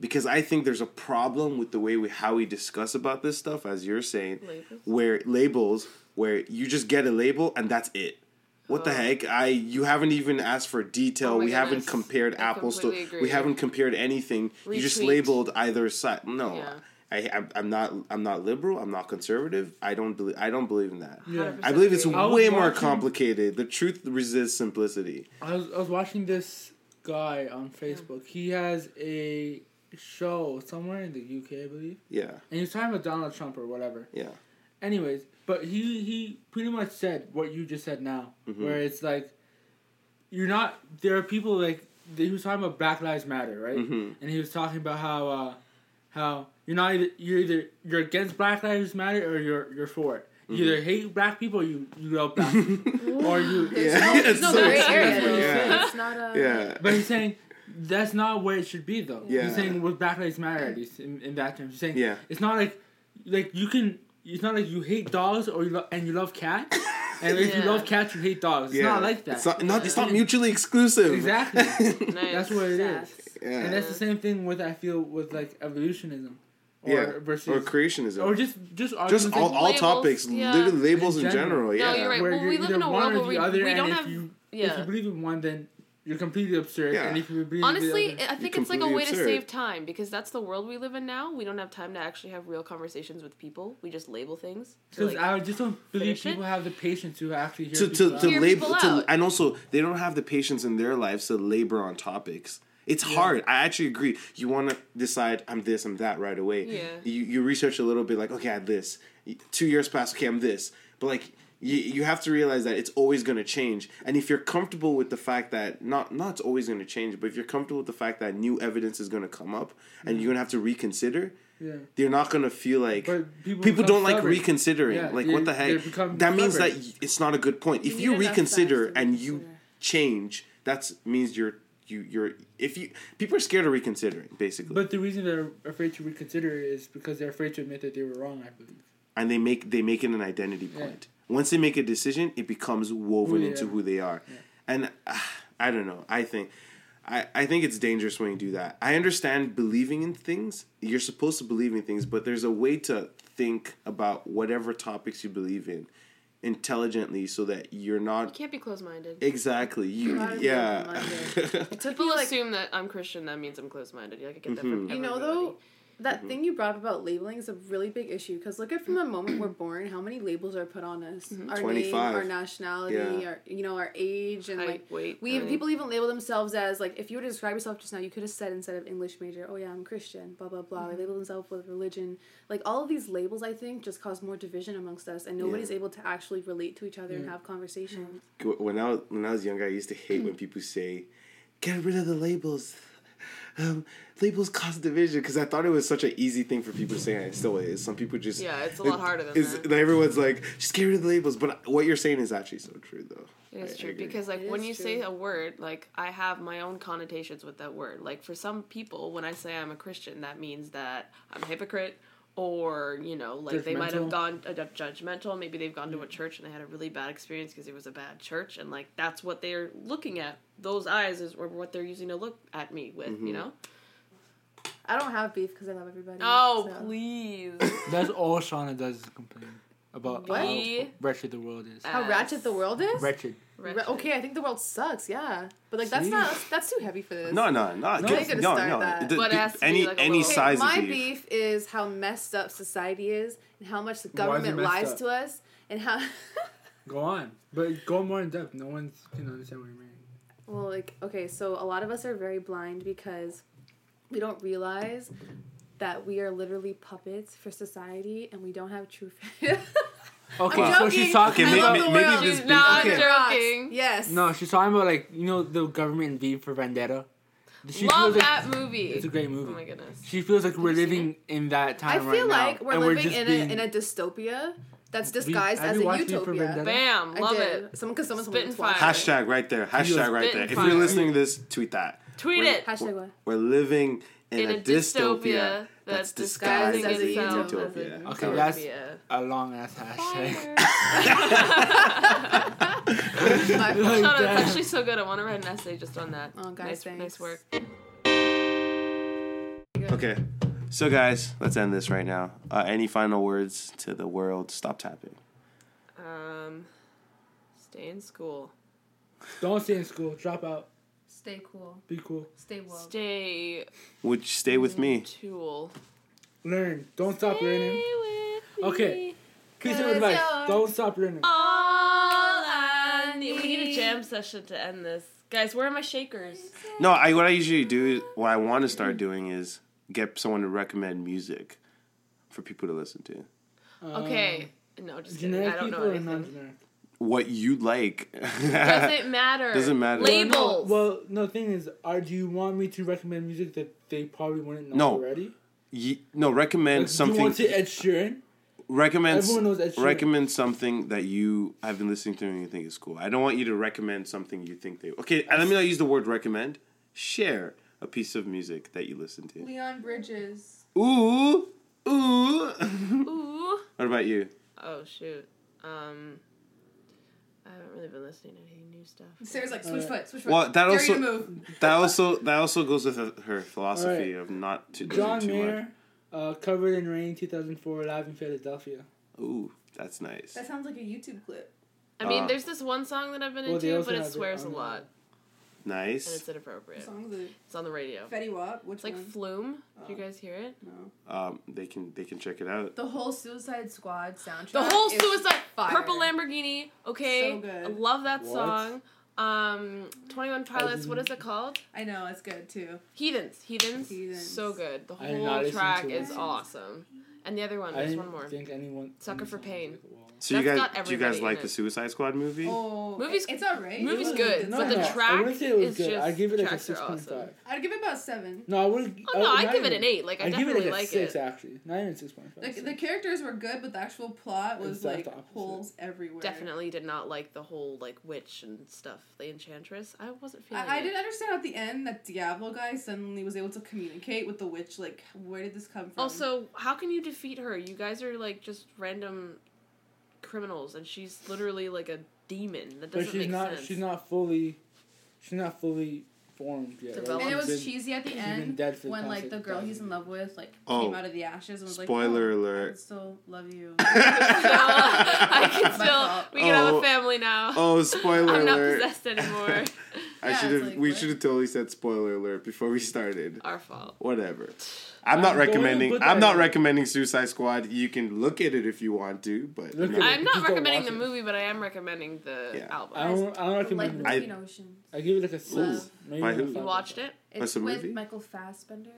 because I think there's a problem with the way we how we discuss about this stuff, as you're saying, Labels? where labels where you just get a label and that's it. What the Oh. heck? I you haven't even asked for detail. Oh my we haven't compared I apples to. agree. We haven't compared anything. You just labeled either side. No, Yeah. I, I'm, I'm not. I'm not liberal. I'm not conservative. I don't believe. I don't believe in that. Yeah. I believe it's. I was way more complicated. The truth resists simplicity. I was, I was watching this guy on Facebook. He has a show somewhere in the UK, I believe, Yeah, and he's talking about Donald Trump or whatever. yeah, Anyways, but he he pretty much said what you just said now, Mhm. where it's like you're not. There are people like he was talking about Black Lives Matter, right? Mhm. And he was talking about how uh, how you're not either you're either you're against Black Lives Matter or you're you're for it. You Mm-hmm. either hate black people or you, you love black people. [LAUGHS] or you yeah. no- It's [LAUGHS] no so gray area. Yeah, It's not a. yeah. But he's saying that's not where it should be, though. Yeah. He's saying with Black Lives Matter, at least in, in that term. He's saying Yeah. it's not like like you can. It's not like you hate dogs or you lo- and you love cats, and if you love cats, you hate dogs. It's yeah. not like that. It's not. not it's not mutually exclusive. Exactly. Nice. [LAUGHS] That's what it is. Yeah. And that's the same thing with I feel with like evolutionism, or yeah. versus or creationism. or just just just all, like- all Labels, topics, yeah. literally labels in In general. general. Yeah. No, you're right. where Well, you're we live in a one world where the we- other, we and don't if have- you if you believe in one, then you're completely absurd, Yeah. and if you believe Honestly, in I think You're it's like a completely way to save time because that's the world we live in now. We don't have time to actually have real conversations with people. We just label things. because like- I just don't believe finish it? people have the patience to actually hear to people to, out. to Hear label people to, and also they don't have the patience in their lives to labor on topics. It's hard. I actually agree. You want to decide I'm this, I'm that right away. Yeah. You you research a little bit like okay, I'm this. Two years pass. Okay, I'm this. But like you, you have to realize that it's always going to change. And if you're comfortable with the fact that not not it's always going to change, but if you're comfortable with the fact that new evidence is going to come up and you're going to have to reconsider, yeah. you're not going to feel like But people people don't like reconsidering. Yeah, like what the heck? become That means that it's not a good point. If You you reconsider and you reconsider. change, that means you're you you're if you people are scared of reconsidering basically, But the reason they're afraid to reconsider is because they're afraid to admit that they were wrong. I believe. and they make they make it an identity Yeah. Point. Once they make a decision, it becomes woven Who into are. who they are, Yeah. and uh, I don't know. I think. I, I think it's dangerous when you do that. I understand believing in things. You're supposed to believe in things, but there's a way to think about whatever topics you believe in intelligently so that you're not you can't be close minded. exactly you Gotta yeah open-minded. [LAUGHS] People like- assume that I'm Christian. That means I'm close minded. Like I get that Mhm. from You know, everybody. though, that mm-hmm. thing you brought up about labeling is a really big issue because look at from the moment we're born, how many labels are put on us? Mm-hmm. Our name, our nationality, Yeah. our you know our age, and Height, like weight, we everything. people even label themselves as like if you were to describe yourself just now, you could have said instead of English major, oh yeah, I'm Christian, blah blah blah. They mm-hmm. label themselves with religion. Like all of these labels, I think, just cause more division amongst us, and nobody's able to actually relate to each other and mm. have conversations. when I was, when I was younger I used to hate when people say get rid of the labels um, labels cause division because I thought it was such an easy thing for people to say and it still is some people just Yeah, it's a lot harder than is- that. everyone's like just get rid of the labels but what you're saying is actually so true though It is I- I true agree. because like It when is you true. say a word, like I have my own connotations with that word. Like for some people, when I say I'm a Christian, that means that I'm a hypocrite or you know like they might have gone uh, judgmental maybe they've gone to a church and they had a really bad experience because it was a bad church and like that's what they're looking at those eyes is what they're using to look at me with Mm-hmm. you know I don't have beef because I love everybody. oh so. please [LAUGHS] That's all Shauna does is complain about What? how wretched the world is. How ratchet the world is? Wretched. Re- okay, I think the world sucks. Yeah, but like that's See? not that's too heavy for this. No, no, no. No, get- you no, start no. that. The- But it has to be any like any little- size my of beef. beef is how messed up society is and how much the Why is it government lies up? to us and how. [LAUGHS] Go on, but go more in depth. No one can understand what you mean. well, like okay, so a lot of us are very blind because we don't realize that we are literally puppets for society and we don't have true. [LAUGHS] Faith. Okay, I'm so she's talking Okay, I may- love maybe world. this She's not okay. joking. Yes. no, she's talking about like you know the government in V for Vendetta. She love feels like- that movie It's a great movie. oh my goodness She feels like we're you seen living in that I time feel right now, I feel like we're living in being- a in a dystopia that's disguised have as a watched V utopia. Bam love it Someone because someone told Spit me and to watch. fire. Hashtag right there. Hashtag right there. and If you're listening to this, tweet that. tweet We're- it Hashtag what? We're living in, in a, dystopia, that's disguised as a utopia. Okay, Okay. that's a long ass hashtag. My fault. Shut up, it's actually so good. I want to write an essay just on that. Oh, guys, nice, thanks. nice work. Okay. So, guys, let's end this right now. Uh, any final words to the world? Stop tapping. Um, stay in school. Don't stay in school. Drop out. Stay cool. Be cool. Stay woke. Stay Would you stay with me? tool. Learn. Don't stop learning. Stay with Okay. me. Piece of advice. Don't stop learning. All I need. We need a jam session to end this. Guys, where are my shakers? No, I what I usually do, what I want to start doing is get someone to recommend music for people to listen to. Okay. Um, no, just kidding. I Generic don't people know or anything. Non-generic? What you like. [LAUGHS] Doesn't matter. Doesn't matter. Labels. Well, no. The thing is, are do you want me to recommend music that they probably wouldn't know No. already? Ye- no, recommend Like, Do you something. want to Ed Sheeran? recommend Everyone knows Ed Sheeran. recommend something that you have been listening to and you think is cool. I don't want you to recommend something you think they okay. Let me not use the word recommend. Share a piece of music that you listen to. Leon Bridges. Ooh, ooh. [LAUGHS] Ooh. what about you? Oh shoot. Um, I haven't really been listening to any new stuff. Sarah's like, switch Uh, foot, switch foot. Well, that Dare also move. [LAUGHS] that also that also goes with her- her philosophy of not to John do too much. Mayer, uh, Covered in Rain, 2004, live in Philadelphia. Ooh, that's nice. That sounds like a YouTube clip. I mean, Uh, the's this one song that I've been Well, into, but it swears a on the- lot, and Nice. it's inappropriate. What song is it? It's on the radio. Fetty Wap? Which It's like one? Flume. Do you Oh. guys hear it? no. Um, they can they can check it out. The whole Suicide Squad soundtrack. The whole is Suicide fire. Purple Lamborghini. Okay, So good. I love that What? song. Um, Twenty One Pilots. What is it called? I know, it's good too. Heathens. Heathens. Heathens. So good. The I did not whole listen track to is awesome. And the other one. I There's didn't one more. think anyone. Sucker for song Pain. Was like, wow. So you guys got do you guys like it. the Suicide Squad movie? Oh, Movie's- it's alright. movie's It was good, No, but the no, track I wouldn't say it was is good. just. I give it like a six point awesome. five. I'd give it about seven. No, I would. Oh no, I not give it an eight. Like I, I give it definitely like a like six it. actually, not even six point five. Like the characters were good, but the actual plot was It's like like opposite. holes everywhere. Definitely did not like the whole like witch and stuff. The enchantress. I wasn't feeling. I, I didn't understand at the end that Diablo guy suddenly was able to communicate with the witch. Like, where did this come from? Also, how can you defeat her? You guys are like just random criminals, and she's literally like a demon. That but doesn't she's make not. sense. She's not fully. She's not fully formed yet. right? And it was been- cheesy at the end when like the girl he's in love with like Oh. came out of the ashes and was like, Spoiler oh, I still love you. [LAUGHS] [LAUGHS] I can My still. We can have Oh. a family now. Oh, spoiler I'm not alert! possessed anymore. [LAUGHS] I Yeah, should have. like, we should have totally said spoiler alert before we started. Our fault. Whatever. [SIGHS] I'm Uh, not don't recommending. I'm that not recommending Suicide Squad. You can look at it if you want to, but no. I'm not recommending the it. movie, but I am recommending the Yeah. album. I don't. I don't recommend. I- it. between oceans. I give it like a six. Love. Maybe By who? you watched it? It's What's the with movie? Michael Fassbender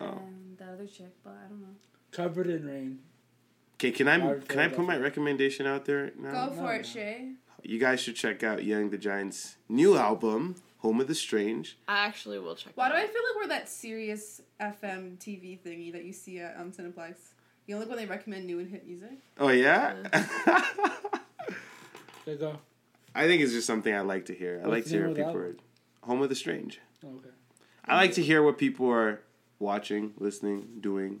Oh. and the other chick, but I don't know. Covered in rain. Okay, can I Hard can I put my recommendation out there now? Go for No, it, no. Shay. You guys should check out Young the Giant's new album, Home of the Strange. I actually will check. Why it do I feel like we're that serious FM TV thingy that you see at um, Cineplex? You know, like when they recommend new and hit music. Oh yeah. [LAUGHS] There you go. I think it's just something I like to hear. I What's like to hear what of the people are. Home of the Strange. Oh, okay. I like to hear what people are watching, listening, doing.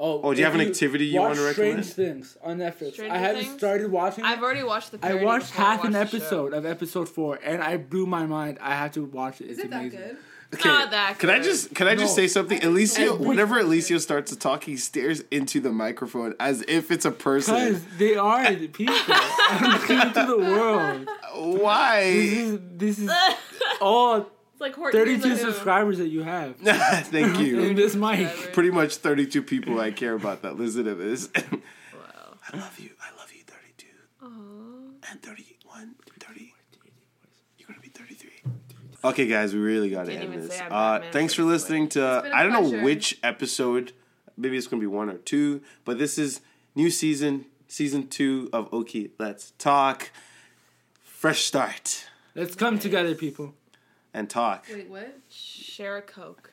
Oh, Oh, do you have an activity you watch wanna recommend? Strange Things on Netflix. Stranger I haven't Things? started watching. I've already watched the. I watched before I half an episode of episode four, and I blew my mind. I have to watch it. Is It's it that amazing. good? Okay, Not that Can I just can I just No. say something? Alicia, whenever Alicia starts to talk, he stares into the microphone as if it's a person. Because they are the [LAUGHS] people. I'm came to the world. This Why? is this is [LAUGHS] all It's like Horton Hears a 32 Who. subscribers that you have [LAUGHS] Thank in you. this mic. Subscribers. Pretty much 32 people I care about that listen to this. [LAUGHS] Wow. I love you. I love you, 32. Aw. And 31, 30. You're going to be 33. Okay, guys, we really got to end this. Uh, thanks for for listening to, It's been a I don't know which episode, maybe it's going to be one or two, but this is new season, season two of Okie Let's Talk. Fresh start Let's come together, people. And talk. Wait, what? Share a coke.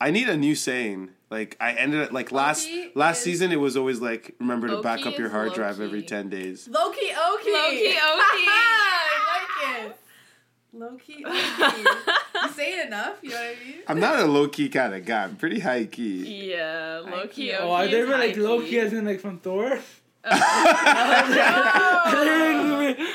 I need a new saying. Like I ended it like last Loki last is- season. It was always like remember to back up your is hard drive low-key. every ten days. Loki Oki. Loki Oki. I like it. Loki [LAUGHS] Oki. you say it enough, you know what I mean? I'm not a low key kind of guy. I'm pretty high key. Yeah, Loki. High-key. Oh, are they is like high-key. Loki as in like from Thor? Oh.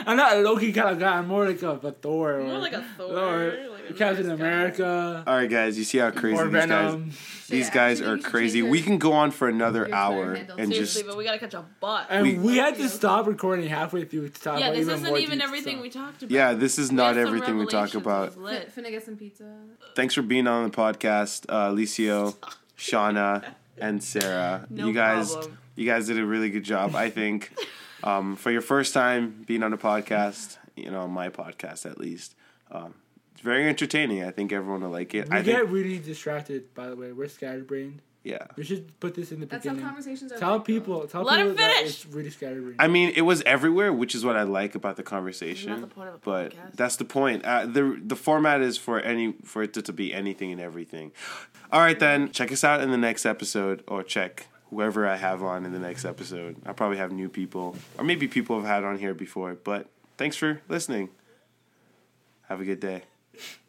I'm not a Loki kind of guy. I'm more like a, a Thor. Or, More like a Thor. Or like Captain. America. All right, guys. You see how crazy these guys. Venom. These Shit, guys are crazy. We can go on for another hour and Seriously, just. but we gotta catch a bus. And We- we, had to Loki. stop recording halfway through to talk yeah, about this even isn't even everything stuff. we talked about. Yeah, this is not everything we talk about. was lit. Finna get some pizza. Thanks for being on the podcast, uh, Alicio, [LAUGHS] Shauna, and Sarah. No you guys, problem. You guys did a really good job. I think [LAUGHS] um, for your first time being on a podcast, you know, my podcast at least. Um, it's very entertaining. I think everyone will like it. We I get think, really distracted, by the way. We're scatterbrained. yeah. We should put this in the That's how beginning. conversations are. Tell like, though. people. Tell Let people him that finish. it's really scatterbrained. I mean, it was everywhere, which is what I like about the Isn't conversation. the point of a but podcast? that's the point. Uh, the The format is for any for it to, to be anything and everything. All right, then check us out in the next episode, or check whoever I have on in the next episode. I'll probably have new people, or maybe people I've had on here before. But thanks for listening. Have a good day.